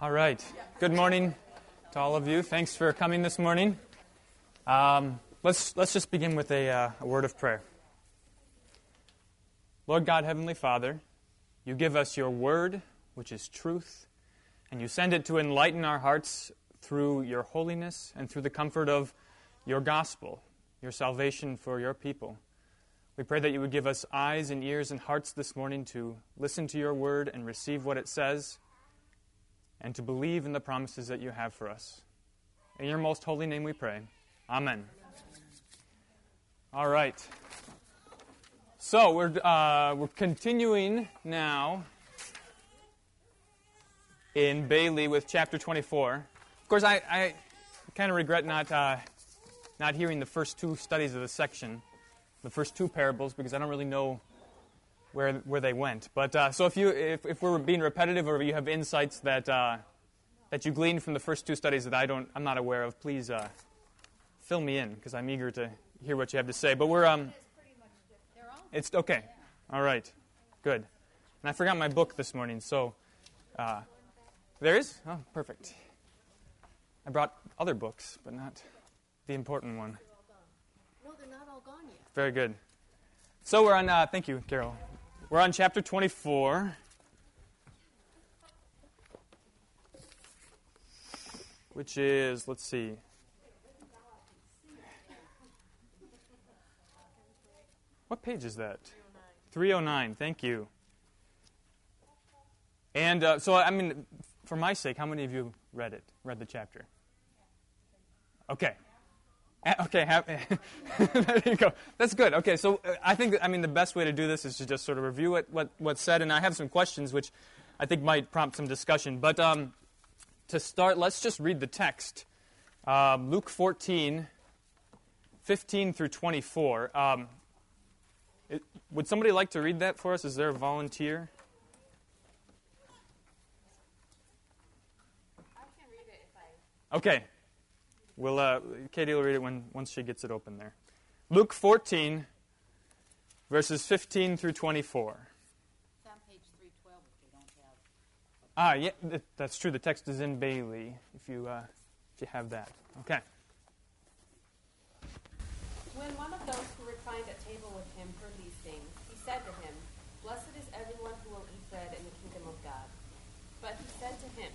All right. Good morning to all of you. Thanks for coming this morning. Um, let's, let's just begin with a, uh, a word of prayer. Lord God, Heavenly Father, you give us your word, which is truth, and you send it to enlighten our hearts through your holiness and through the comfort of your gospel, your salvation for your people. We pray that you would give us eyes and ears and hearts this morning to listen to your word and receive what it says and to believe in the promises that you have for us. In your most holy name we pray. Amen. All right. So we're, uh, we're continuing now in Bailey with chapter 24. Of course, I, I kind of regret not, uh, not hearing the first two studies of the section, the first two parables, because I don't really know where, where they went. But uh, so if, you, if, if we're being repetitive or you have insights that, uh, that you gleaned from the first two studies that I don't, I'm not aware of, please uh, fill me in because I'm eager to hear what you have to say. But we're, um, it's okay. All right, good. And I forgot my book this morning, so uh, there is? Oh, perfect. I brought other books, but not the important one. No, they're not all gone yet. Very good. So we're on, uh, thank you, Carol. We're on chapter 24. Which is, let's see. What page is that? 309. Thank you. And uh, so, I mean, for my sake, how many of you read it, read the chapter? Okay. Okay, there you go. That's good. Okay, so uh, I think, I mean, the best way to do this is to just sort of review it, what, what's said, and I have some questions which I think might prompt some discussion. But um, to start, let's just read the text. Um, Luke 14, 15 through 24. Um, it, would somebody like to read that for us? Is there a volunteer? I can read it if I. Okay. We'll, uh, Katie will read it when, once she gets it open there. Luke 14, verses 15 through 24. It's on page 312 if they don't have. Ah, yeah, th- that's true. The text is in Bailey, if you, uh, if you have that. Okay. When one of those who reclined at table with him heard these things, he said to him, Blessed is everyone who will eat bread in the kingdom of God. But he said to him,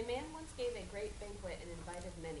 A man once gave a great banquet and invited many.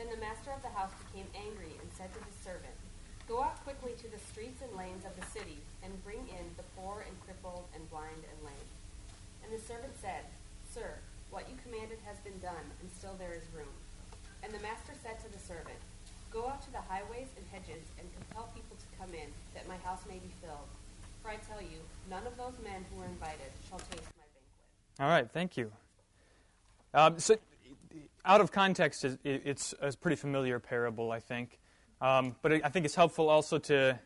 Then the master of the house became angry and said to his servant, Go out quickly to the streets and lanes of the city, and bring in the poor and crippled and blind and lame. And the servant said, Sir, what you commanded has been done, and still there is room. And the master said to the servant, Go out to the highways and hedges, and compel people to come in, that my house may be filled. For I tell you, none of those men who were invited shall taste my banquet. All right, thank you. Um, so, out of context, it's a pretty familiar parable, I think. Um, but I think it's helpful also to,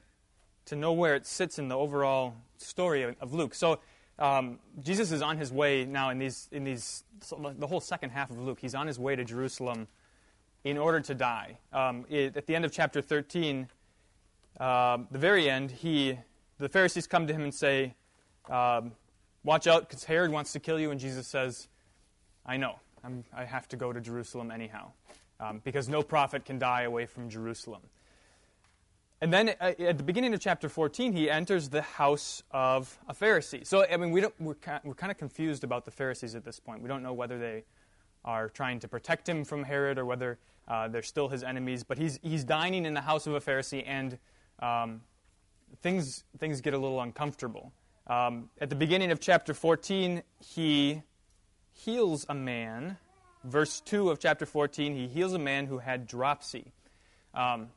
to know where it sits in the overall story of, of Luke. So, um, Jesus is on his way now in these, in these, the whole second half of Luke. He's on his way to Jerusalem in order to die. Um, it, at the end of chapter 13, um, the very end, he, the Pharisees come to him and say, um, Watch out, because Herod wants to kill you. And Jesus says, I know. I'm, I have to go to Jerusalem anyhow, um, because no prophet can die away from Jerusalem. And then uh, at the beginning of chapter 14, he enters the house of a Pharisee. So, I mean, we don't, we're, we're kind of confused about the Pharisees at this point. We don't know whether they are trying to protect him from Herod or whether uh, they're still his enemies. But he's, he's dining in the house of a Pharisee, and um, things, things get a little uncomfortable. Um, at the beginning of chapter 14, he heals a man. Verse 2 of chapter 14, he heals a man who had dropsy. Um,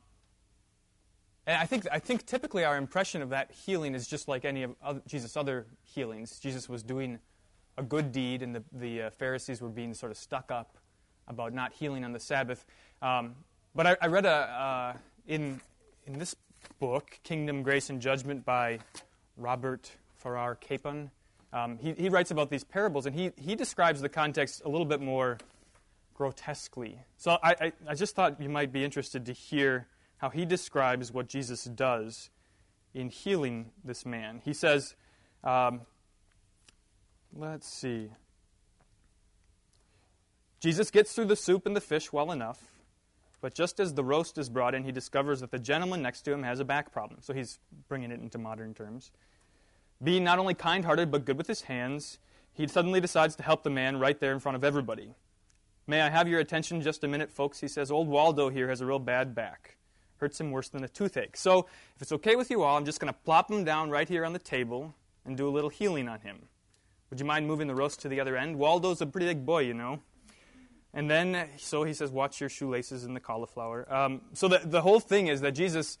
and I think, I think typically our impression of that healing is just like any of other, Jesus' other healings. Jesus was doing a good deed, and the, the uh, Pharisees were being sort of stuck up about not healing on the Sabbath. Um, but I, I, read a, uh, in, in this book, Kingdom, Grace, and Judgment by Robert Farrar Capon. Um, he, he writes about these parables, and he, he describes the context a little bit more grotesquely. So I, I, I just thought you might be interested to hear how he describes what Jesus does in healing this man. He says, um, let's see. Jesus gets through the soup and the fish well enough, but just as the roast is brought in, he discovers that the gentleman next to him has a back problem. So he's bringing it into modern terms. Being not only kind hearted but good with his hands, he suddenly decides to help the man right there in front of everybody. May I have your attention just a minute, folks? He says, Old Waldo here has a real bad back. Hurts him worse than a toothache. So, if it's okay with you all, I'm just going to plop him down right here on the table and do a little healing on him. Would you mind moving the roast to the other end? Waldo's a pretty big boy, you know. And then, so he says, watch your shoelaces in the cauliflower. Um, so the, the whole thing is that Jesus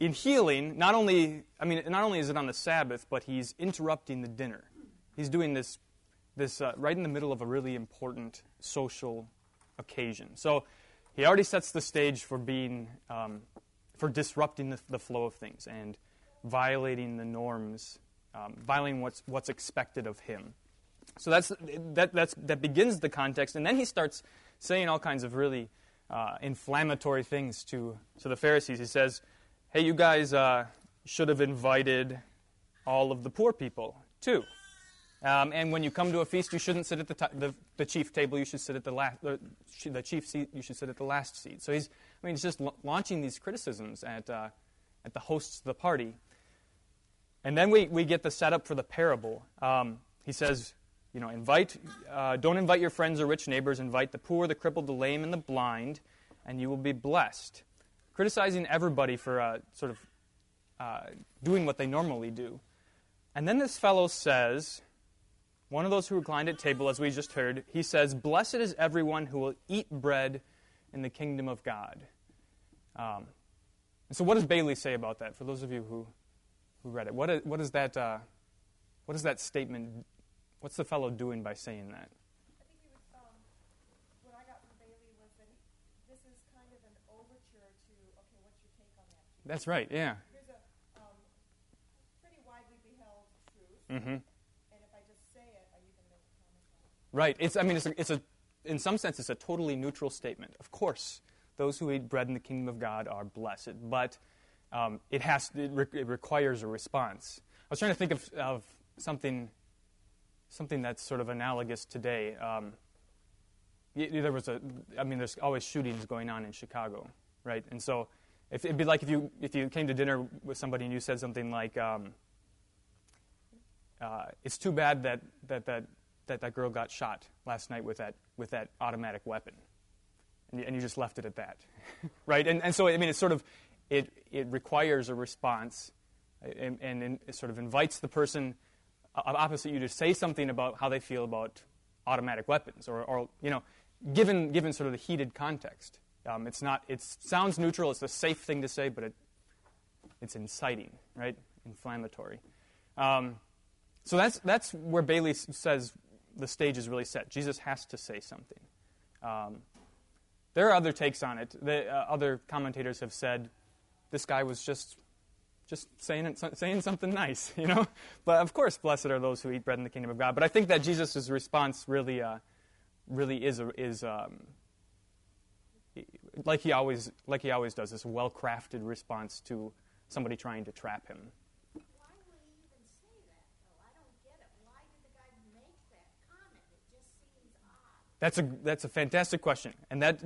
in healing, not only, I mean, not only is it on the Sabbath, but he's interrupting the dinner. He's doing this, this uh, right in the middle of a really important social occasion. So he already sets the stage for being, um, for disrupting the, the, flow of things and violating the norms, um, violating what's, what's expected of him. So that's, that, that's, that begins the context, and then he starts saying all kinds of really uh, inflammatory things to, to the Pharisees. He says, hey, you guys uh, should have invited all of the poor people too. Um, and when you come to a feast, you shouldn't sit at the, t- the, the, chief table. You should sit at the last. The, the, chief seat. You should sit at the last seat. So he's. I mean, he's just launching these criticisms at uh, at the hosts of the party. And then we, we get the setup for the parable. Um, he says, you know, invite. Uh, don't invite your friends or rich neighbors. Invite the poor, the crippled, the lame, and the blind, and you will be blessed criticizing everybody for uh, sort of uh, doing what they normally do. And then this fellow says, one of those who reclined at table, as we just heard, he says, Blessed is everyone who will eat bread in the kingdom of God. Um, and so, what does Bailey say about that? For those of you who, who read it, what what is that? Uh, what is that statement? What's the fellow doing by saying that? That's right, yeah. Here's a um, pretty widely beheld truth. Mm-hmm. And if I just say it, are you going to make a comment? Right. It's, I mean, it's a, it's a, in some sense, it's a totally neutral statement. Of course, those who eat bread in the kingdom of God are blessed, but um, it, has, it, re- it, requires a response. I was trying to think of, of something, something that's sort of analogous today. Um, there was a, I mean, there's always shootings going on in Chicago, right? And so if, it'd be like if you, if you came to dinner with somebody and you said something like, um, uh, it's too bad that, that, that, that that girl got shot last night with that, with that automatic weapon. And you, and you just left it at that. right? And, and so, I mean, it's sort of, it, it requires a response and, and it sort of invites the person opposite you to say something about how they feel about automatic weapons or, or you know, given, given sort of the heated context. Um, it's not, it sounds neutral, it's a safe thing to say, but it, it's inciting, right? Inflammatory. Um, so that's, that's where Bailey says the stage is really set. Jesus has to say something. Um, there are other takes on it. The, uh, other commentators have said this guy was just just saying, saying something nice, you know? But of course, blessed are those who eat bread in the kingdom of God. But I think that Jesus' response really, uh, really is, a, is um, like he always like he always does, this well crafted response to somebody trying to trap him. Why would he even say that, though? I don't get it. Why did the guy make that comment? It just seems odd. That's a that's a fantastic question, and that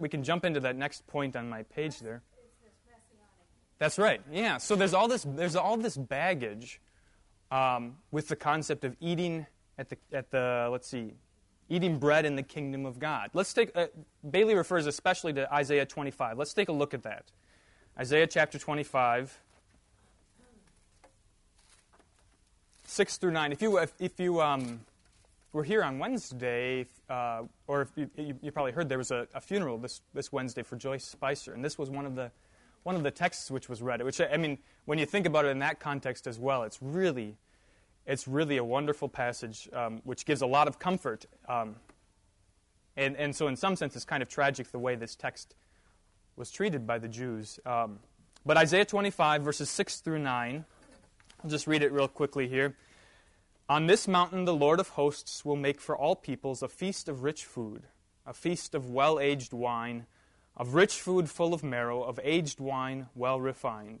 we can jump into that next point on my page there. That's right. Yeah. So there's all this there's all this baggage um, with the concept of eating at the at the let's see eating bread in the kingdom of God. Let's take, uh, Bailey refers especially to Isaiah 25. Let's take a look at that. Isaiah chapter 25, 6 through 9. If you, if, if you um, were here on Wednesday, uh, or you, you, you, probably heard there was a, a, funeral this, this Wednesday for Joyce Spicer, and this was one of the one of the texts which was read. Which I mean, when you think about it in that context as well, it's really it's really a wonderful passage um, which gives a lot of comfort. Um, and, and so, in some sense, it's kind of tragic the way this text was treated by the Jews. Um, but Isaiah 25, verses 6 through 9, I'll just read it real quickly here. On this mountain, the Lord of hosts will make for all peoples a feast of rich food, a feast of well aged wine, of rich food full of marrow, of aged wine well refined.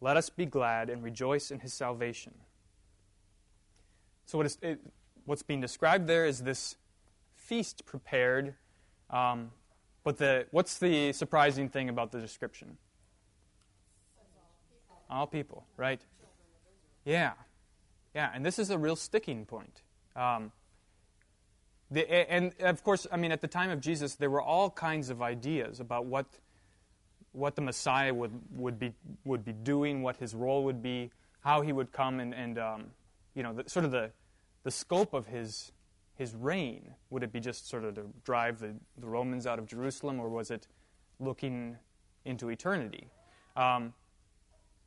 Let us be glad and rejoice in his salvation. So, what is, it, what's being described there is this feast prepared um, but the, what's the surprising thing about the description? All people, right? Yeah. Yeah, and this is a real sticking point. Um, the, and of course, I mean, at the time of Jesus, there were all kinds of ideas about what, what the Messiah would, would, be, would be doing, what his role would be, how he would come, and, and um, you know, the, sort of the, the scope of his his reign? Would it be just sort of to drive the, the Romans out of Jerusalem, or was it looking into eternity? Um,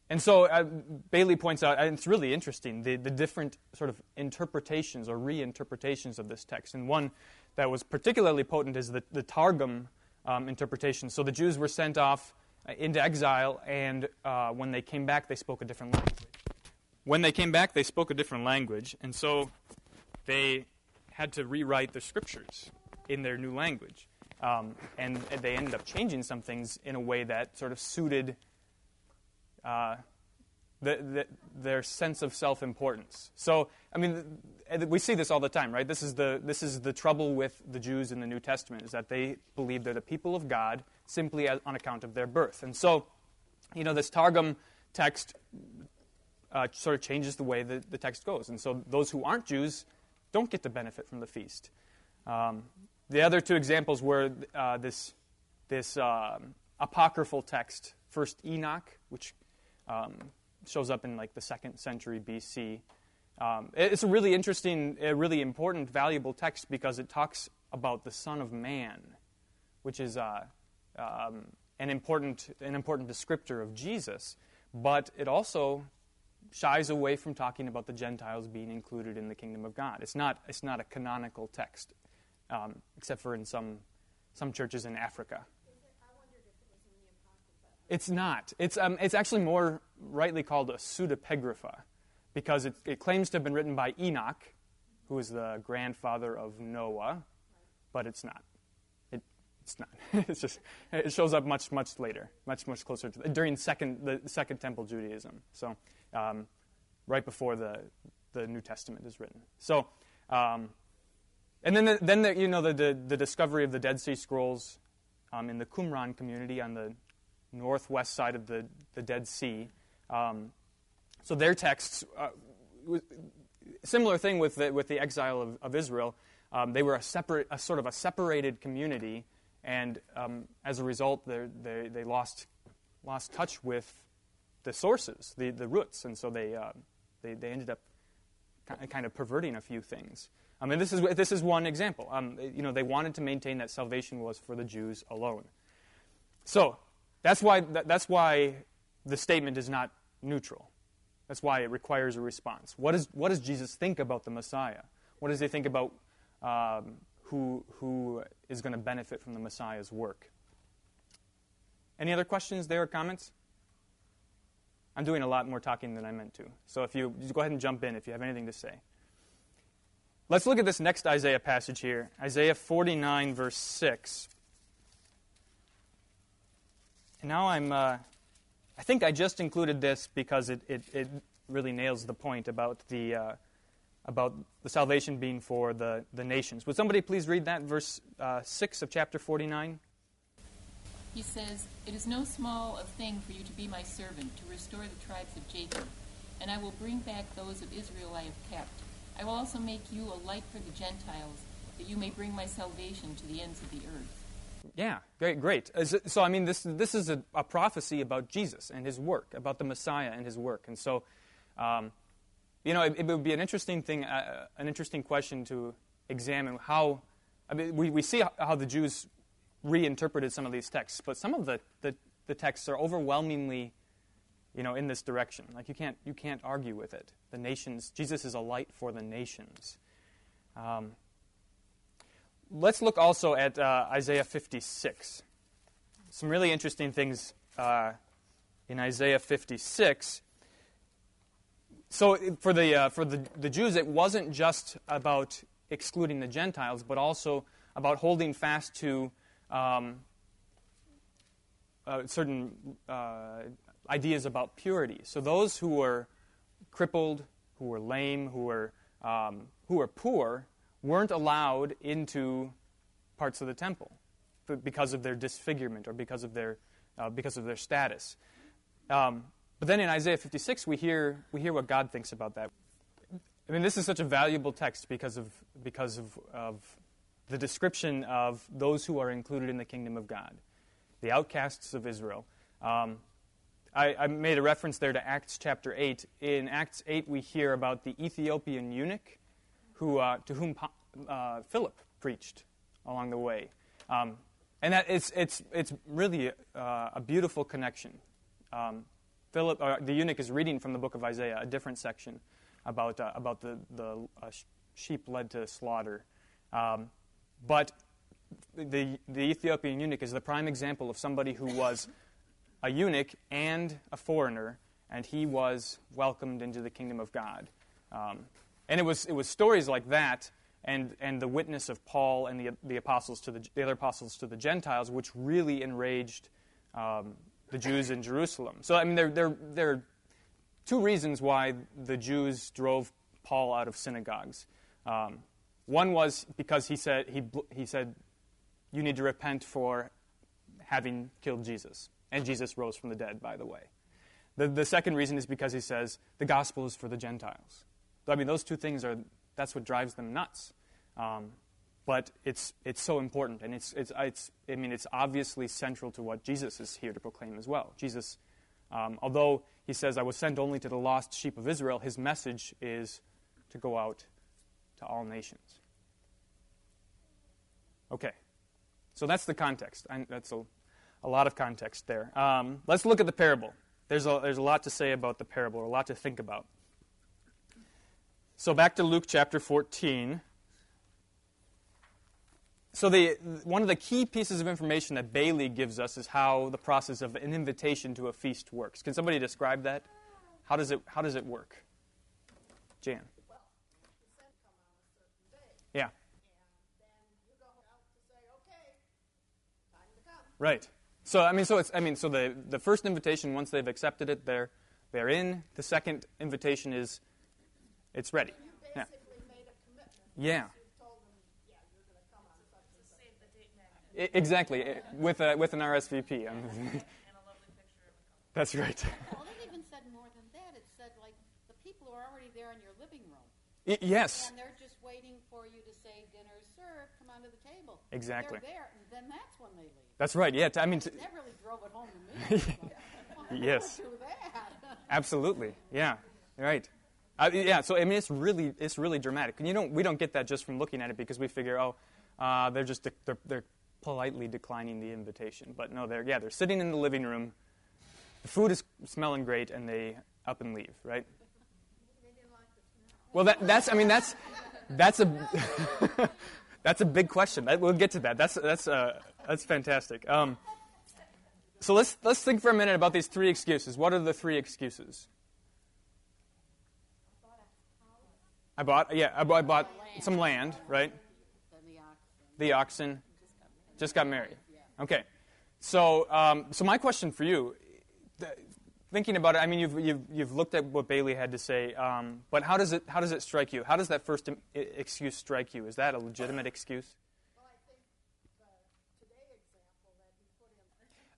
and so uh, Bailey points out, and it's really interesting, the, the different sort of interpretations or reinterpretations of this text. And one that was particularly potent is the, the Targum um, interpretation. So the Jews were sent off uh, into exile, and uh, when they came back, they spoke a different language. When they came back, they spoke a different language, and so they had to rewrite the scriptures in their new language. Um, and they ended up changing some things in a way that sort of suited uh, the, the, their sense of self importance. So, I mean, we see this all the time, right? This is, the, this is the trouble with the Jews in the New Testament, is that they believe they're the people of God simply as, on account of their birth. And so, you know, this Targum text uh, sort of changes the way the, the text goes. And so, those who aren't Jews don't get to benefit from the feast. Um, the other two examples were uh, this, this um, apocryphal text, First Enoch, which um, shows up in like the second century BC. Um, it's a really interesting, a really important, valuable text because it talks about the Son of Man, which is uh, um, an important, an important descriptor of Jesus. But it also shies away from talking about the Gentiles being included in the kingdom of God. It's not, it's not a canonical text, um, except for in some, some churches in Africa. It's not. It's, um, it's actually more rightly called a pseudepigrapha because it, it claims to have been written by Enoch, who is the grandfather of Noah, but it's not. It, it's not. it's just, it shows up much, much later, much, much closer to during second, the Second Temple Judaism. So um, right before the, the New Testament is written. So, um, and then, the, then the, you know, the, the, the, discovery of the Dead Sea Scrolls um, in the Qumran community on the northwest side of the, the Dead Sea. Um, so their texts, uh, similar thing with the, with the exile of, of Israel. Um, they were a separate, a sort of a separated community, and um, as a result, they, they lost lost touch with the sources, the, the roots, and so they, uh, they, they ended up kind of perverting a few things. I mean, this is, this is one example. Um, you know, they wanted to maintain that salvation was for the Jews alone. So that's why, that's why the statement is not neutral. That's why it requires a response. What, is, what does Jesus think about the Messiah? What does he think about um, who, who is going to benefit from the Messiah's work? Any other questions there or comments? I'm doing a lot more talking than I meant to. So if you just go ahead and jump in if you have anything to say. Let's look at this next Isaiah passage here Isaiah 49, verse 6. And now I'm, uh, I think I just included this because it, it, it really nails the point about the, uh, about the salvation being for the, the nations. Would somebody please read that, verse uh, 6 of chapter 49? He says, It is no small of thing for you to be my servant, to restore the tribes of Jacob, and I will bring back those of Israel I have kept. I will also make you a light for the Gentiles, that you may bring my salvation to the ends of the earth. Yeah, great, great. Uh, So, I mean, this this is a, a prophecy about Jesus and his work, about the Messiah and his work, and so, um, you know, it, it would be an interesting thing, uh, an interesting question to examine how. I mean, we, we see how the Jews reinterpreted some of these texts, but some of the, the, the texts are overwhelmingly, you know, in this direction. Like you can't you can't argue with it. The nations, Jesus is a light for the nations. Um, let's look also at uh, Isaiah 56. Some really interesting things uh, in Isaiah 56. So for the uh, for the, the Jews, it wasn't just about excluding the Gentiles, but also about holding fast to um, uh, certain uh, ideas about purity. So those who were crippled, who were lame, who were um, who were poor, weren't allowed into parts of the temple because of their disfigurement or because of their uh, because of their status. Um, but then in Isaiah 56, we hear we hear what God thinks about that. I mean, this is such a valuable text because of because of, of the description of those who are included in the kingdom of God, the outcasts of Israel. Um, I, I, made a reference there to Acts chapter 8. In Acts 8, we hear about the Ethiopian eunuch who, uh, to whom uh, Philip preached along the way. Um, and that it's, it's, it's really uh, a beautiful connection. Um, Philip, uh, the eunuch is reading from the book of Isaiah, a different section about, uh, about the, the sheep led to slaughter. Um, but the, the Ethiopian eunuch is the prime example of somebody who was a eunuch and a foreigner, and he was welcomed into the kingdom of God. Um, and it was, it was stories like that and, and the witness of Paul and the, the apostles to the, the other apostles to the Gentiles, which really enraged um, the Jews in Jerusalem. So, I mean, there, there, there are two reasons why the Jews drove Paul out of synagogues. Um, one was because he said, he, he said, you need to repent for having killed Jesus. And Jesus rose from the dead, by the way. The, the second reason is because he says the gospel is for the Gentiles. I mean, those two things are, that's what drives them nuts. Um, but it's, it's so important, and it's, it's, it's, I mean, it's obviously central to what Jesus is here to proclaim as well. Jesus, um, although he says, I was sent only to the lost sheep of Israel, his message is to go out to all nations. Okay, so that's the context. I, that's a, a lot of context there. Um, let's look at the parable. There's a, there's a lot to say about the parable, or a lot to think about. So back to Luke chapter 14. So the, one of the key pieces of information that Bailey gives us is how the process of an invitation to a feast works. Can somebody describe that? How does it, how does it work? Jan. Yeah, right. So I mean, so it's I mean, so the the first invitation, once they've accepted it, they're they're in. The second invitation is, it's ready. You Yeah. made a. Yeah. You told them, yeah, you're going to come on such and such. Save the date I- exactly. I- With a, with an RSVP. That's right. Well, it even said more than that. It said, like, the people are already there in your living room. Y- yes. And they're just waiting for you to say, dinner's served, come on to the table. Exactly. They're there, and then that's when they leave. That's right. Yeah. t- I mean, t- That really drove it home to me. Like, who Yes. would do that? absolutely. Yeah. Right. Yeah. So I mean, it's really it's really dramatic, and you don't we don't get that just from looking at it because we figure oh uh, they're just de- they're, they're politely declining the invitation, but no, they're yeah they're sitting in the living room, the food is smelling great, and they up and leave. Right. Well, that, that's I mean that's that's a that's a big question. We'll get to that. That's that's uh, that's fantastic. Um, so let's let's think for a minute about these three excuses. What are the three excuses? I bought yeah I bought, bought some land right. The oxen. The oxen just got married. Okay, so um, so my question for you, th- thinking about it, I mean you've you've you've looked at what Bailey had to say, um, but how does it how does it strike you? How does that first i- excuse strike you? Is that a legitimate excuse? Well, I think the today example that put in,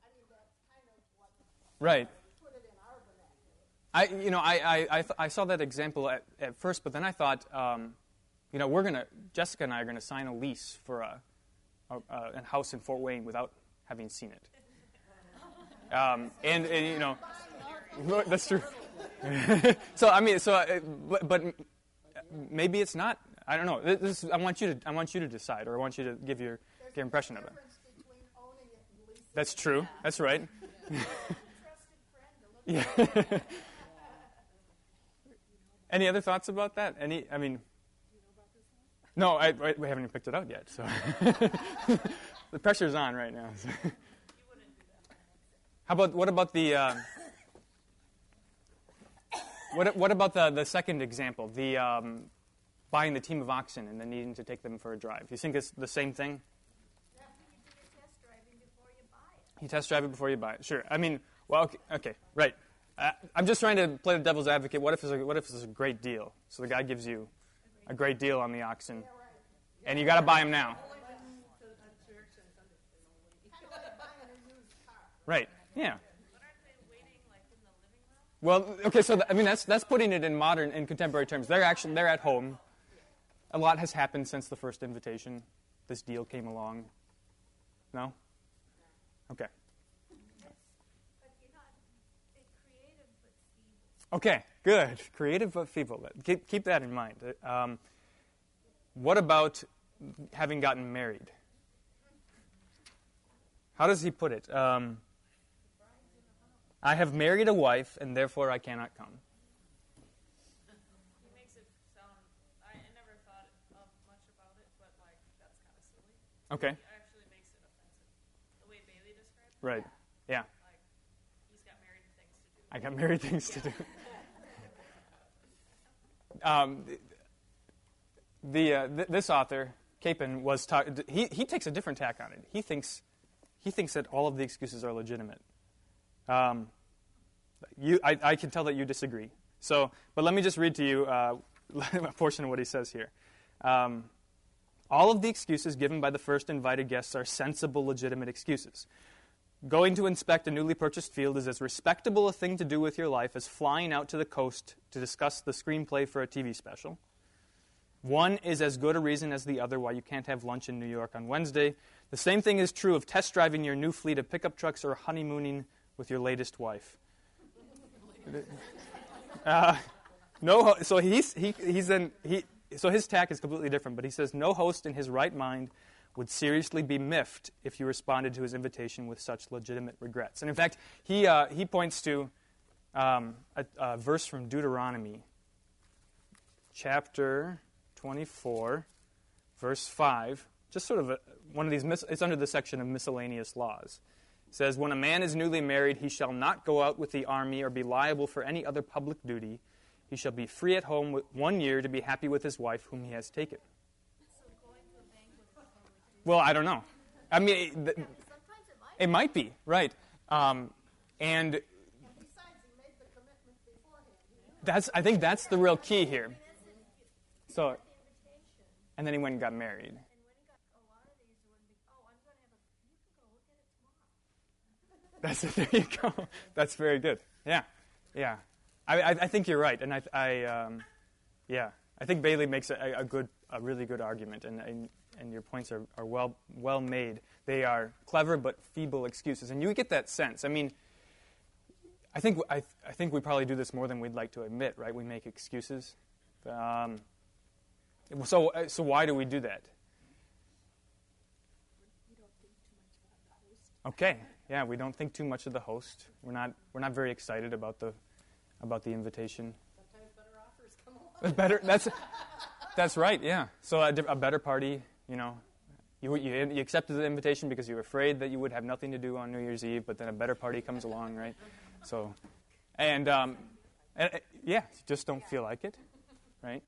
I mean, that's kind of what Right. we put it in our vernacular. I, you know, I, I, I, th- I saw that example at, at first, but then I thought, um, you know, we're gonna, Jessica and I are gonna sign a lease for a, a, a house in Fort Wayne without having seen it. Um, and, and, you know, that's true. so I mean, so, uh, but, but maybe it's not. I don't know. This, I want you to, I want you to decide, or I want you to give your, your impression of it. That's true. That's right. yeah. Any other thoughts about that? Any? I mean, no, I, I, we haven't even picked it out yet. So the pressure's on right now. So. How about what about the? Uh, what, what about the, the second example, the um, buying the team of oxen and then needing to take them for a drive? You think it's the same thing? You test drive it before you buy it. Sure. I mean, well, okay, okay right. Uh, I'm just trying to play the devil's advocate. What if, it's a, what if it's a great deal? So the guy gives you a great deal on the oxen, and you got to buy them now. Right. Yeah. Well, okay, so I mean that's that's putting it in modern in contemporary terms. They're actually they're at home. A lot has happened since the first invitation. This deal came along. No? Okay. Okay, good. Creative but feeble. Keep, keep that in mind. Um, what about having gotten married? How does he put it? Um, I have married a wife, and therefore I cannot come. He makes it sound. I never thought of much about it, but like that's kind of silly. Okay. He actually makes it offensive. The way Bailey described it. Right. Yeah. Like he's got married things to do. I got married things to do. Um, the uh, th- this author Capon was he he takes a different tack on it. He thinks he thinks that all of the excuses are legitimate. Um, you, I, I, can tell that you disagree. So, but let me just read to you uh, a portion of what he says here. Um, all of the excuses given by the first invited guests are sensible, legitimate excuses. Going to inspect a newly purchased field is as respectable a thing to do with your life as flying out to the coast to discuss the screenplay for a TV special. One is as good a reason as the other why you can't have lunch in New York on Wednesday. The same thing is true of test driving your new fleet of pickup trucks or honeymooning with your latest wife. Uh, no, so he's he, he's in he so his tack is completely different. But he says no host in his right mind would seriously be miffed if you responded to his invitation with such legitimate regrets. And in fact, he uh, he points to um, a, a verse from Deuteronomy, chapter twenty-four, verse five. Just sort of a, one of these. Mis- it's under the section of miscellaneous laws says, When a man is newly married, he shall not go out with the army or be liable for any other public duty. He shall be free at home one year to be happy with his wife, whom he has taken. Well, I don't know. I mean, it, it might be, right. Um, and that's, I think that's the real key here. So, and then he went and got married. That's a there you go. That's very good. Yeah, yeah. I, I, I think you're right, and I, I um, yeah, I think Bailey makes a, a, good, a really good argument, and, and, and your points are, are well, well made. They are clever but feeble excuses, and you get that sense. I mean, I think I, I think we probably do this more than we'd like to admit, right? We make excuses. Um, so, so why do we do that? Okay, yeah, we don't think too much of the host. We're not we're not very excited about the about the invitation. Sometimes better offers come along. Better that's that's right. Yeah. So a, a better party, you know, you, you, you accepted the invitation because you were afraid that you would have nothing to do on New Year's Eve, but then a better party comes along, right? So, and, um, and uh, yeah, you just don't feel like it, right?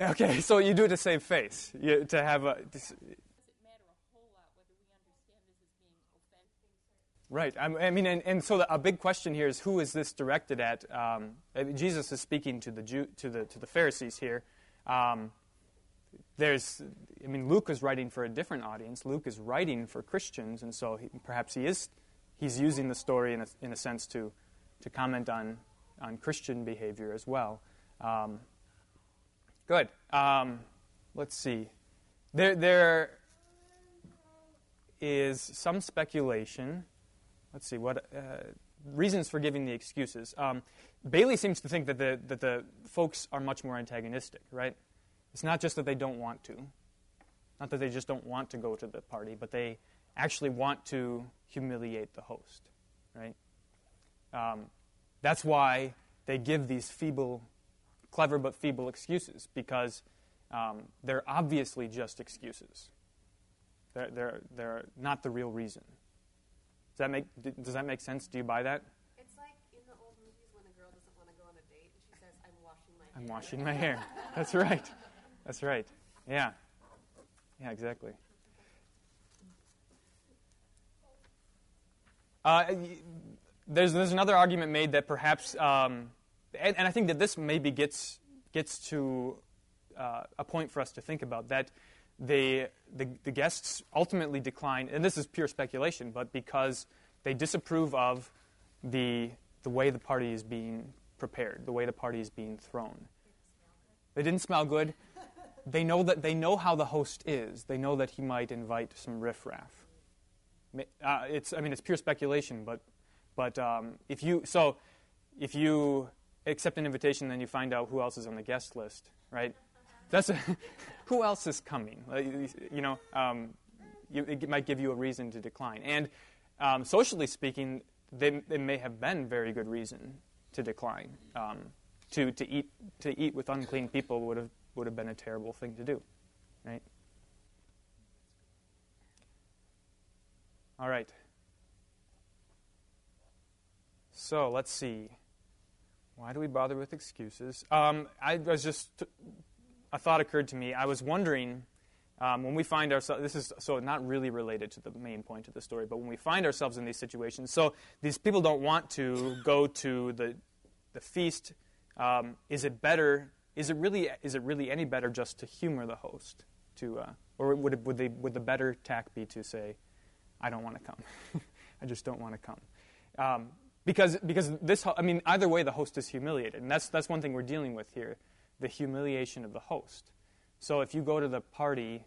Okay, so you do it to save face, you, to have a. Does it matter a whole lot whether we understand this as being offensive? Right. I mean, and, and so the, a big question here is who is this directed at? Um, Jesus is speaking to the Jew, to the to the Pharisees here. Um, there's, I mean, Luke is writing for a different audience. Luke is writing for Christians, and so he, perhaps he is he's using the story in a, in a sense to, to comment on, on Christian behavior as well. Um, good. Um, let's see. There, there is some speculation. Let's see what uh, reasons for giving the excuses. Um, Bailey seems to think that the that the folks are much more antagonistic. Right? It's not just that they don't want to, not that they just don't want to go to the party, but they actually want to humiliate the host. Right? Um, that's why they give these feeble, clever but feeble excuses because um, they're obviously just excuses. They're, they're, they're not the real reason. Does that, make, does that make sense? Do you buy that? It's like in the old movies when a girl doesn't want to go on a date and she says, I'm washing my hair. I'm hair. washing my hair. That's right. That's right. Yeah. Yeah, exactly. Uh, there's, there's another argument made that perhaps, um, and, and I think that this maybe gets, gets to uh, a point for us to think about that they, the, the guests ultimately decline, and this is pure speculation, but because they disapprove of the, the way the party is being prepared, the way the party is being thrown. They didn't smell good. They know that they know how the host is. They know that he might invite some riffraff. Uh, it's I mean it's pure speculation, but but um, if you so if you accept an invitation, then you find out who else is on the guest list, right? That's a, who else is coming. You know, um, it might give you a reason to decline. And um, socially speaking, they, they may have been very good reason to decline. Um, to, to eat to eat with unclean people would have would have been a terrible thing to do, right? All right. So let's see. Why do we bother with excuses? Um, I was just a thought occurred to me. I was wondering um, when we find ourselves. This is so not really related to the main point of the story, but when we find ourselves in these situations. So these people don't want to go to the the feast. Um, is it better? Is it really? Is it really any better just to humor the host? To uh, or would it, would they would the better tack be to say, I don't want to come. I just don't want to come. Um, because because this, I mean either way the host is humiliated and that's that's one thing we're dealing with here the humiliation of the host. So if you go to the party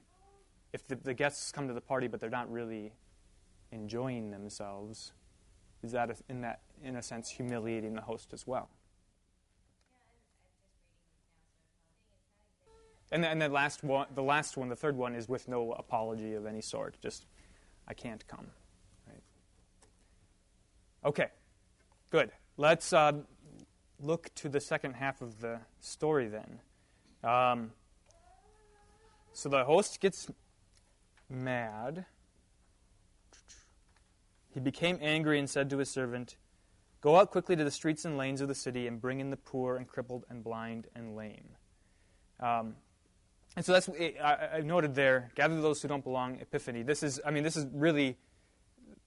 if the, the guests come to the party but they're not really enjoying themselves is that in that in a sense humiliating the host as well? And then, the last one the last one the third one is with no apology of any sort just I can't come right? Okay Good. Let's uh, look to the second half of the story then. Um, so the host gets mad. He became angry and said to his servant, Go out quickly to the streets and lanes of the city and bring in the poor and crippled and blind and lame. Um, and so that's I, noted there. Gather those who don't belong. Epiphany. This is I mean this is really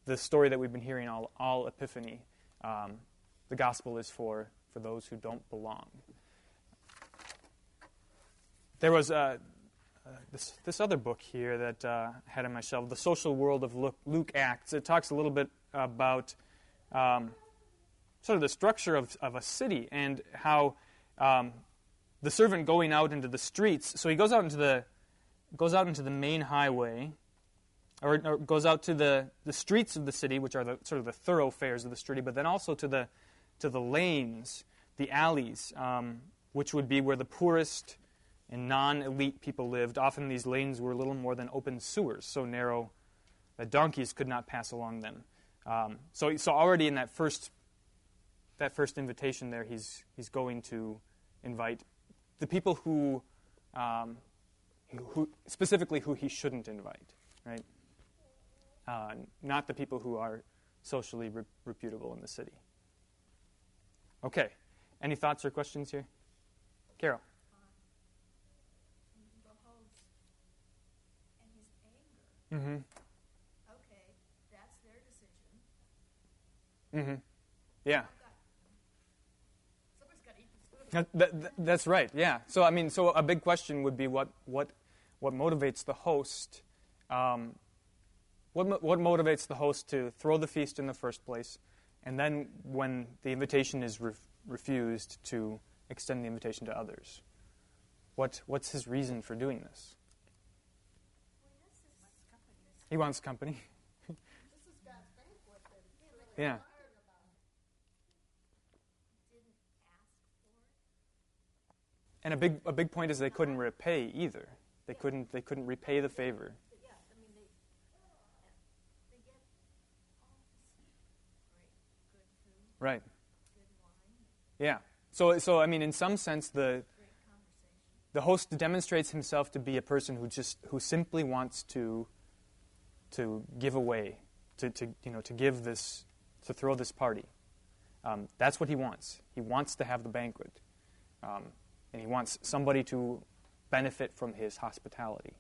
the story that we've been hearing all all Epiphany. Um, the gospel is for, for those who don't belong. There was uh, uh, this, this other book here that uh, I had on my shelf, The Social World of Luke, Luke Acts. It talks a little bit about um, sort of the structure of, of a city and how um, the servant going out into the streets. So he goes out into the goes out into the main highway, or, or goes out to the, the streets of the city, which are the sort of the thoroughfares of the city, but then also to the to the lanes, the alleys, um, which would be where the poorest and non-elite people lived. Often these lanes were little more than open sewers, so narrow that donkeys could not pass along them. Um, so, so already in that first that first invitation there, he's he's going to invite the people who, um, who specifically who he shouldn't invite, right? Uh, not the people who are socially re- reputable in the city. Okay. Any thoughts or questions here? Carol. The host and his anger. Mm-hmm. Okay, that's their decision. Mm-hmm. Yeah. Somebody's got to eat this food. That, that, that- that's right. Yeah. So I mean, so a big question would be what what what motivates the host um, what, what motivates the host to throw the feast in the first place, and then when the invitation is ref- refused, to extend the invitation to others? What, what's his reason for doing this? He wants company. Yeah. And a big, a big point is they couldn't repay either. They couldn't, they couldn't repay the favor. But yes, I mean, they, they get all this great, good food, Right. Yeah. So, so I mean, in some sense, the, the host demonstrates himself to be a person who just who simply wants to to give away, to, to you know to give this to throw this party. Um, that's what he wants. He wants to have the banquet, um, and he wants somebody to benefit from his hospitality.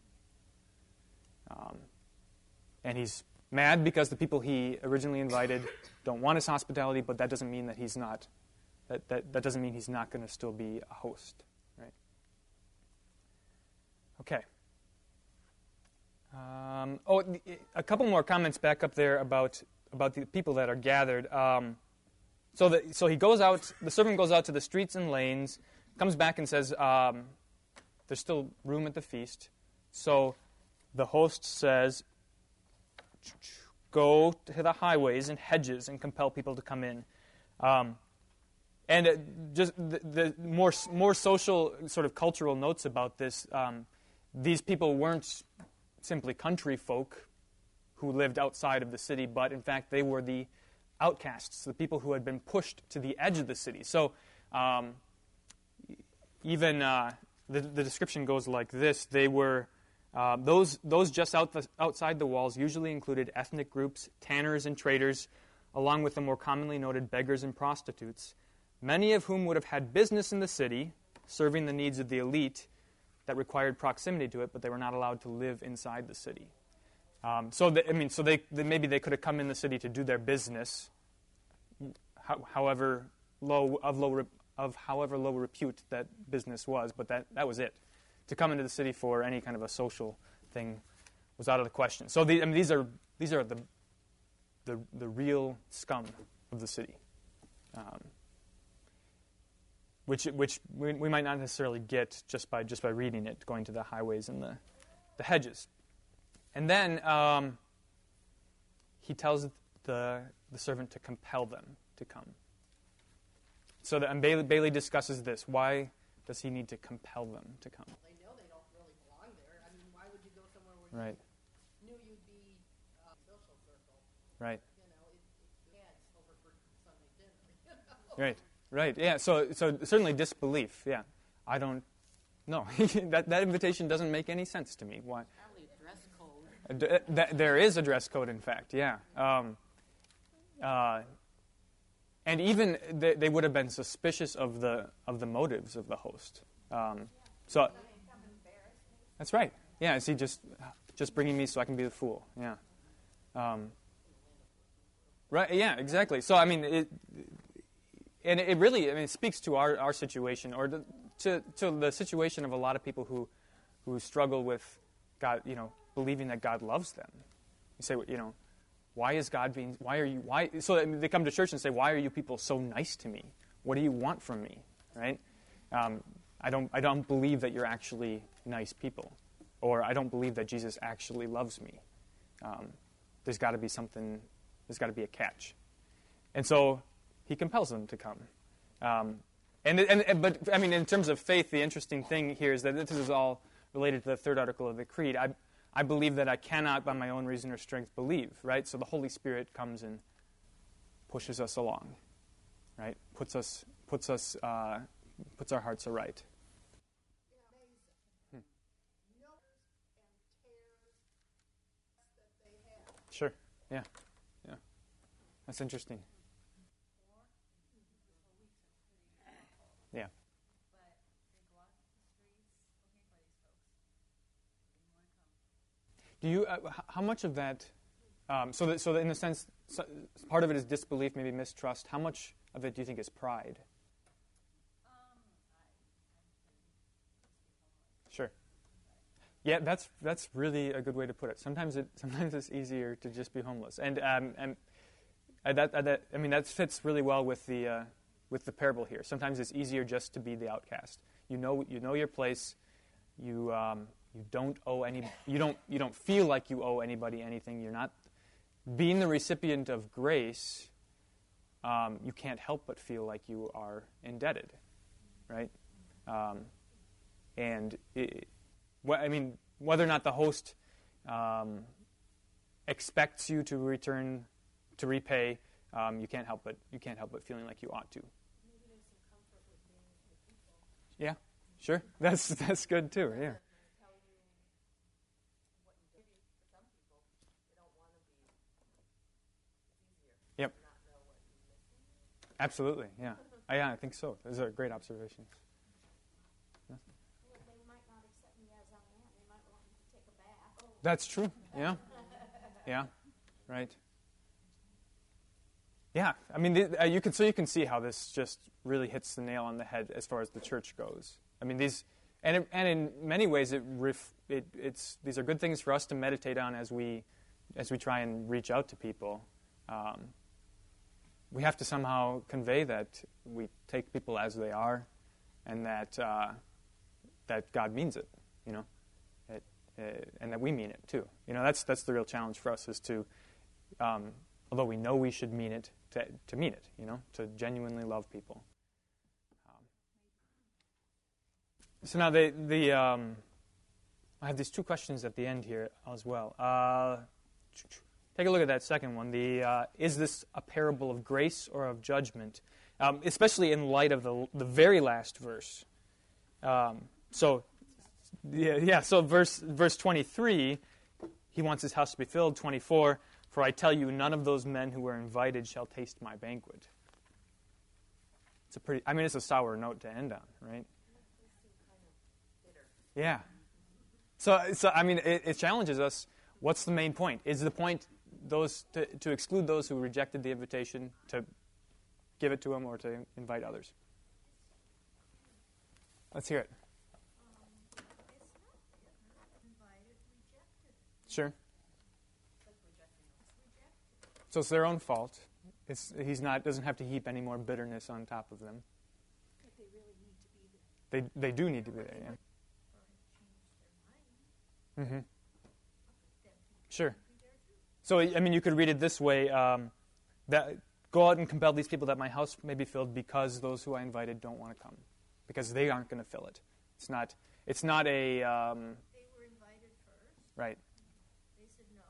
Um, and he's mad because the people he originally invited don't want his hospitality, but that doesn't mean that he's not. That, that, that doesn't mean he's not going to still be a host, right? Okay. Um, oh, a couple more comments back up there about about the people that are gathered. Um, so, the, so he goes out. The servant goes out to the streets and lanes, comes back and says, um, "There's still room at the feast." So, the host says, "Go to the highways and hedges and compel people to come in." Um, and just the, the more more social sort of cultural notes about this. Um, these people weren't simply country folk who lived outside of the city, but in fact they were the outcasts, the people who had been pushed to the edge of the city. So um, even uh, the, the description goes like this: They were uh, those those just out the, outside the walls usually included ethnic groups, tanners and traders, along with the more commonly noted beggars and prostitutes many of whom would have had business in the city, serving the needs of the elite that required proximity to it, but they were not allowed to live inside the city. Um, so, the, I mean, so they, they, maybe they could have come in the city to do their business, how, however low of low of however low repute that business was, but that, that was it. To come into the city for any kind of a social thing was out of the question. So the, I mean, these are these are the the, the real scum of the city. Um, which, which we, we might not necessarily get just by, just by reading it, going to the highways and the, the hedges. And then um, he tells the, the servant to compel them to come. So and Bailey, Bailey discusses this. Why does he need to compel them to come? They know they don't really belong there. I mean, why would you go somewhere where Right, knew you'd be uh, social circle? right, You know, it, it, yeah, over for Sunday dinner. You know? right, right. Yeah, so, so certainly disbelief. Yeah. I don't, no, that, that invitation doesn't make any sense to me. Why? Probably a dress code. Uh, d- th- there is a dress code, in fact, yeah. Um, uh, and even they, they would have been suspicious of the of the motives of the host. Um, so that's right. Yeah, is he just just bringing me so I can be the fool? Yeah. Um, right. Yeah. Exactly. So I mean, it, and it really I mean speaks to our, our situation or the, to to the situation of a lot of people who who struggle with God, you know, believing that God loves them. You say, you know, why is God being? Why are you? Why? So I mean, they come to church and say, why are you people so nice to me? What do you want from me? Right? Um, I don't. I don't believe that you're actually nice people, or I don't believe that Jesus actually loves me. Um, there's got to be something. There's got to be a catch. And so he compels them to come. Um, and, and, and, but I mean, in terms of faith, the interesting thing here is that this is all related to the third article of the creed. I, I believe that I cannot, by my own reason or strength, believe. Right. So the Holy Spirit comes and pushes us along. Right. Puts us puts us uh, puts our hearts aright. Amazing. Notes and tears that they have. Sure. Yeah. Yeah. That's interesting. Yeah. Do you? Uh, how much of that? Um, so, that, so that in a sense, so, part of it is disbelief, maybe mistrust. How much of it do you think is pride? Sure. Yeah, that's that's really a good way to put it. Sometimes it sometimes it's easier to just be homeless, and um, and uh, that, uh, that I mean that fits really well with the uh, with the parable here. Sometimes it's easier just to be the outcast. You know you know your place. You um, you don't owe any. You don't you don't feel like you owe anybody anything. You're not being the recipient of grace. Um, you can't help but feel like you are indebted, right? Um, and it, I mean, whether or not the host um, expects you to return to repay, um, you can't help but you can't help but feeling like you ought to. Yeah, sure. That's that's good too. Yeah. Yep. Absolutely. Yeah. I, yeah, I think so. Those are great observations. They might not accept me as I am. They might want me to take a bath. That's true. Yeah. Yeah. Right. Yeah. I mean, the, uh, you can so you can see how this just really hits the nail on the head as far as the church goes. I mean, these and it, and in many ways it, ref, it it's these are good things for us to meditate on as we as we try and reach out to people. Um, we have to somehow convey that we take people as they are, and that uh, that God means it, you know, and that we mean it too. You know, that's that's the real challenge for us is to, um, although we know we should mean it, to to mean it, you know, to genuinely love people. Um, so now the the um, I have these two questions at the end here as well. Uh, Take a look at that second one. The uh, is this a parable of grace or of judgment? Um, especially in light of the the very last verse. Um, so, yeah, yeah. So verse verse twenty three, he wants his house to be filled. Twenty four. For I tell you, none of those men who were invited shall taste my banquet. It's a pretty. I mean, it's a sour note to end on, right? Yeah. So, so I mean, it, it challenges us. What's the main point? Is the point those to, to exclude those who rejected the invitation to give it to them or to invite others. Let's hear it. Sure. So it's their own fault. It's, he's not doesn't have to heap any more bitterness on top of them. They they do need to be there. Yeah. Mm-hmm. Sure. So, I mean, you could read it this way um, that go out and compel these people that my house may be filled because those who I invited don't want to come, because they aren't going to fill it. It's not, it's not a. Um, They were invited first. right, They said no.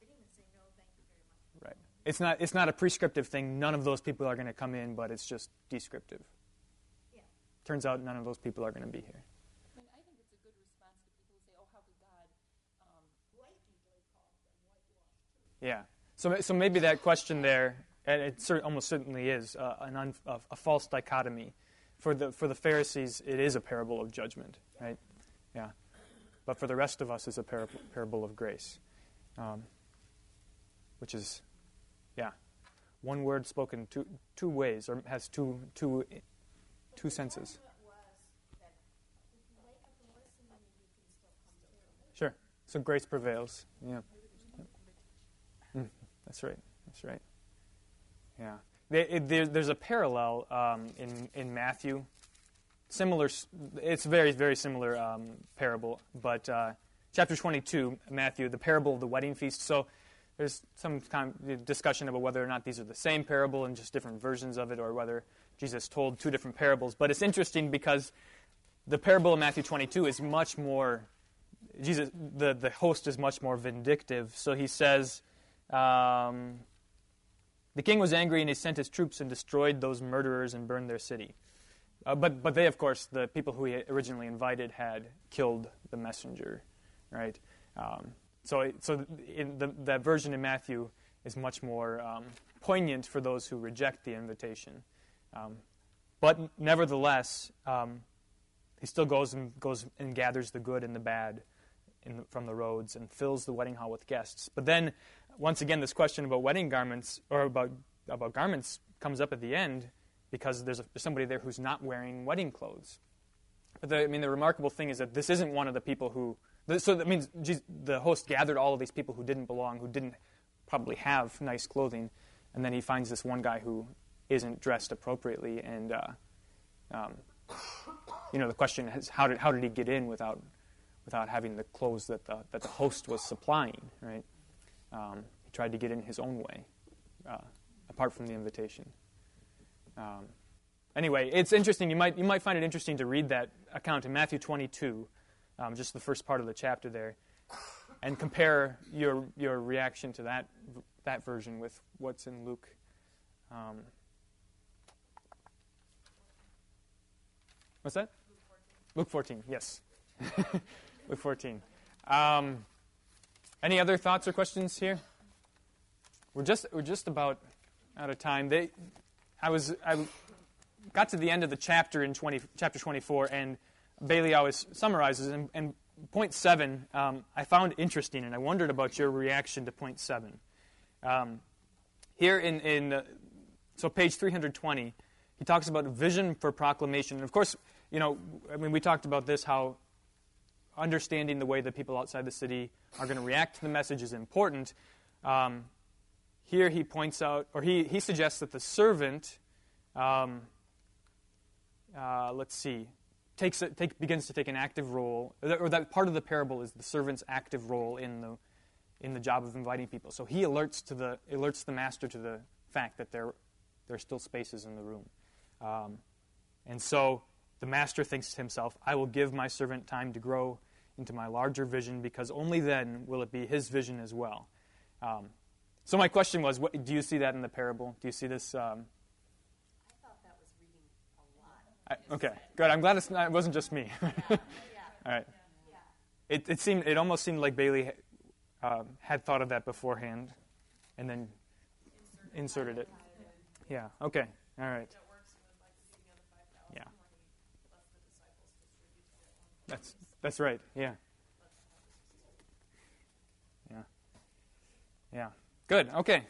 They didn't even say no, thank you very much. right. It's not, it's not a prescriptive thing. None of those people are going to come in, but it's just descriptive. Yeah. Turns out none of those people are going to be here. I mean, I think it's a good response to people who say, "Oh, how could God?" Um, Blatantly called them whitewashed. Yeah. So, so maybe that question there, and it cer- almost certainly is uh, an un- a, a false dichotomy. For the for the Pharisees, it is a parable of judgment, right? Yeah. But for the rest of us, it's a par- parable of grace, um, which is, yeah, one word spoken two two ways, or has two two two senses. Sure. So grace prevails. Yeah. Mm, that's right. That's right. Yeah. There's a parallel um, in in Matthew. Similar. It's very very similar um, parable, but uh, chapter 22, Matthew, the parable of the wedding feast. So. There's some kind of discussion about whether or not these are the same parable and just different versions of it, or whether Jesus told two different parables. But it's interesting because the parable of Matthew 22 is much more Jesus, the, the host is much more vindictive. So he says, um, The king was angry and he sent his troops and destroyed those murderers and burned their city. Uh, but, but they, of course, the people who he originally invited had killed the messenger, right? Um, so so in the, that version in Matthew is much more um, poignant for those who reject the invitation. Um, but nevertheless, um, he still goes and goes and gathers the good and the bad the, from the roads and fills the wedding hall with guests. But then, once again, this question about wedding garments or about about garments comes up at the end because there's, a, there's somebody there who's not wearing wedding clothes. But the, I mean, the remarkable thing is that this isn't one of the people who. So that means Jesus, the host gathered all of these people who didn't belong, who didn't probably have nice clothing, and then he finds this one guy who isn't dressed appropriately, and uh, um, you know the question is how did how did he get in without without having the clothes that the that the host was supplying, right? Um, he tried to get in his own way, uh, apart from the invitation. Um, anyway, it's interesting. You might you might find it interesting to read that account in Matthew 22, um, just the first part of the chapter there, and compare your your reaction to that that version with what's in Luke. Um, what's that? Luke 14. Yes, Luke 14. Um, any other thoughts or questions here? We're just we're just about out of time. They, I was I got to the end of the chapter in 20, chapter 24, and Bailey always summarizes. And, and point seven, um, I found interesting, and I wondered about your reaction to point seven. Um, here in, in uh, so page 320, he talks about vision for proclamation. And of course, you know, I mean, we talked about this how understanding the way that people outside the city are going to react to the message is important. Um, here he points out, or he, he suggests that the servant, um, uh, let's see, takes a, take, begins to take an active role, or that part of the parable is the servant's active role in the, in the job of inviting people. So he alerts, to the, alerts the master to the fact that there, there are still spaces in the room. Um, and so the master thinks to himself, I will give my servant time to grow into my larger vision because only then will it be his vision as well. Um, so my question was, what, do you see that in the parable? Do you see this? Um, I thought that was reading a lot. I, okay, good. I'm glad not, it wasn't just me. All right. It, it seemed it almost seemed like Bailey um, had thought of that beforehand, and then inserted it. Yeah. Okay. All right. Yeah. That's that's right. Yeah. Yeah. Yeah. Good. Okay.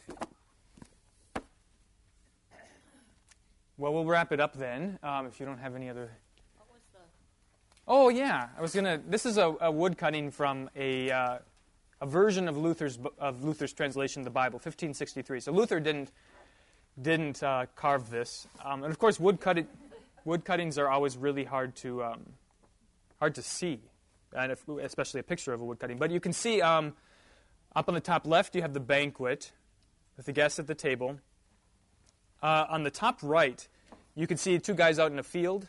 Well, we'll wrap it up then. Um, if you don't have any other. What was the, Oh yeah, I was gonna. This is a, a wood cutting from a uh, a version of Luther's of Luther's translation of the Bible, 1563. So Luther didn't didn't uh, carve this, um, and of course wood cutting wood cuttings are always really hard to um, hard to see, and if, especially a picture of a wood cutting. But you can see um, up on the top left, you have the banquet with the guests at the table. Uh, on the top right, you can see two guys out in a field.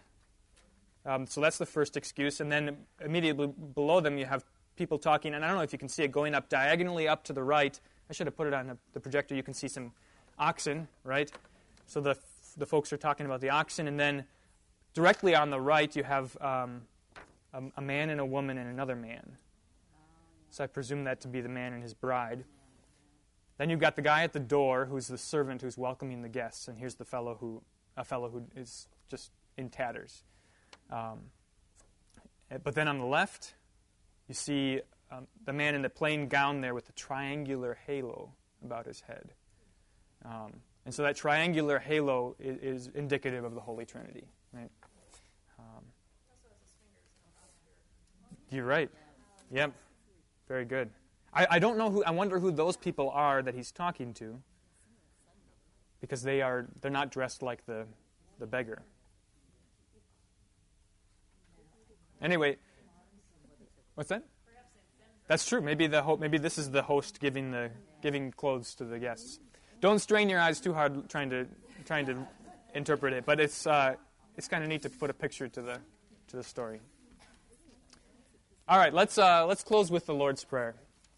Um, so that's the first excuse. And then immediately below them, you have people talking. And I don't know if you can see it going up diagonally up to the right. I should have put it on the, projector. You can see some oxen, right? So the, the folks are talking about the oxen. And then directly on the right, you have um, a, a man and a woman and another man. So I presume that to be the man and his bride. Then you've got the guy at the door who's the servant who's welcoming the guests, and here's the fellow who a fellow who is just in tatters. Um, but then on the left, you see um, the man in the plain gown there with the triangular halo about his head. Um, and so that triangular halo is, is, indicative of the Holy Trinity, right? Um, you're right. Yep. Very good. I, I don't know who. I wonder who those people are that he's talking to, because they are they're not dressed like the the beggar. Anyway, what's that? That's true. Maybe the ho- maybe this is the host giving the giving clothes to the guests. Don't strain your eyes too hard trying to trying to interpret it, but it's uh, it's kind of neat to put a picture to the to the story. All right, let's uh, let's close with the Lord's prayer.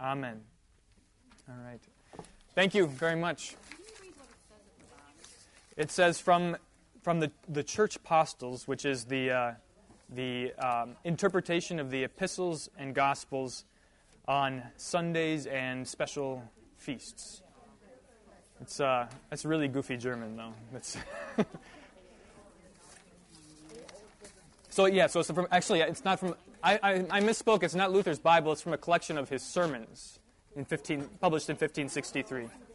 Amen. All right. Thank you very much. It says from, from the, the church postils, which is the, uh, the um, interpretation of the epistles and gospels on Sundays and special feasts. It's uh, it's really goofy German though. It's so yeah. So it's from actually it's not from. I, I, misspoke. It's not Luther's Bible. It's from a collection of his sermons in 15 published in 1563.